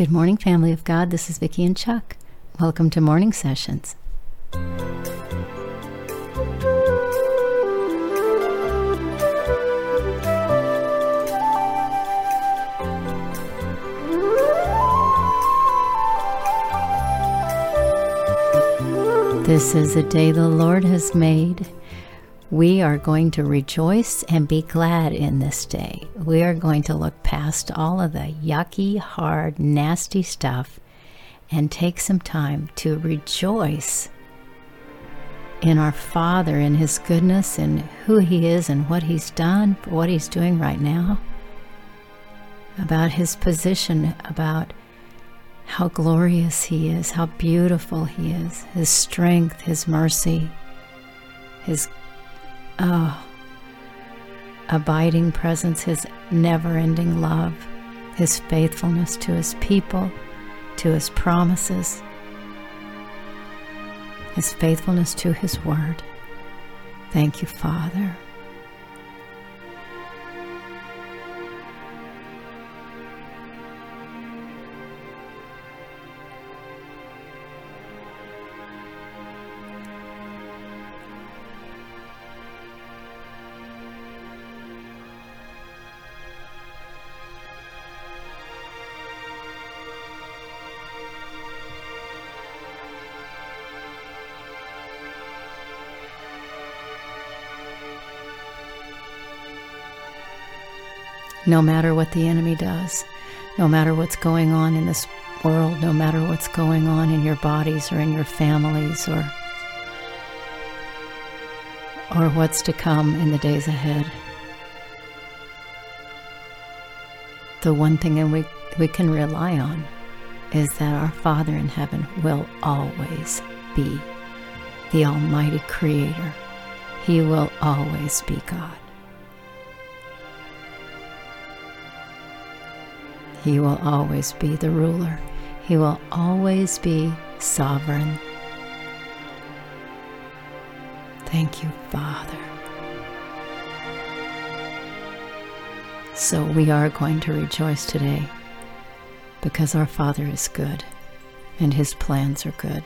Good morning, family of God. This is Vicki and Chuck. Welcome to Morning Sessions. This is a day the Lord has made. We are going to rejoice and be glad in this day. We are going to look past all of the yucky, hard, nasty stuff and take some time to rejoice in our Father, in His goodness, and who He is, and what He's done, what He's doing right now, about His position, about how glorious He is, how beautiful He is, His strength, His mercy, His oh, abiding presence, His never ending love, His faithfulness to His people, to His promises, His faithfulness to His word. Thank you, Father. No matter what the enemy does, no matter what's going on in this world, no matter what's going on in your bodies or in your families or or what's to come in the days ahead. The one thing and we, we can rely on is that our Father in heaven will always be the Almighty Creator. He will always be God. He will always be the ruler. He will always be sovereign. Thank you, Father. So we are going to rejoice today because our Father is good and his plans are good.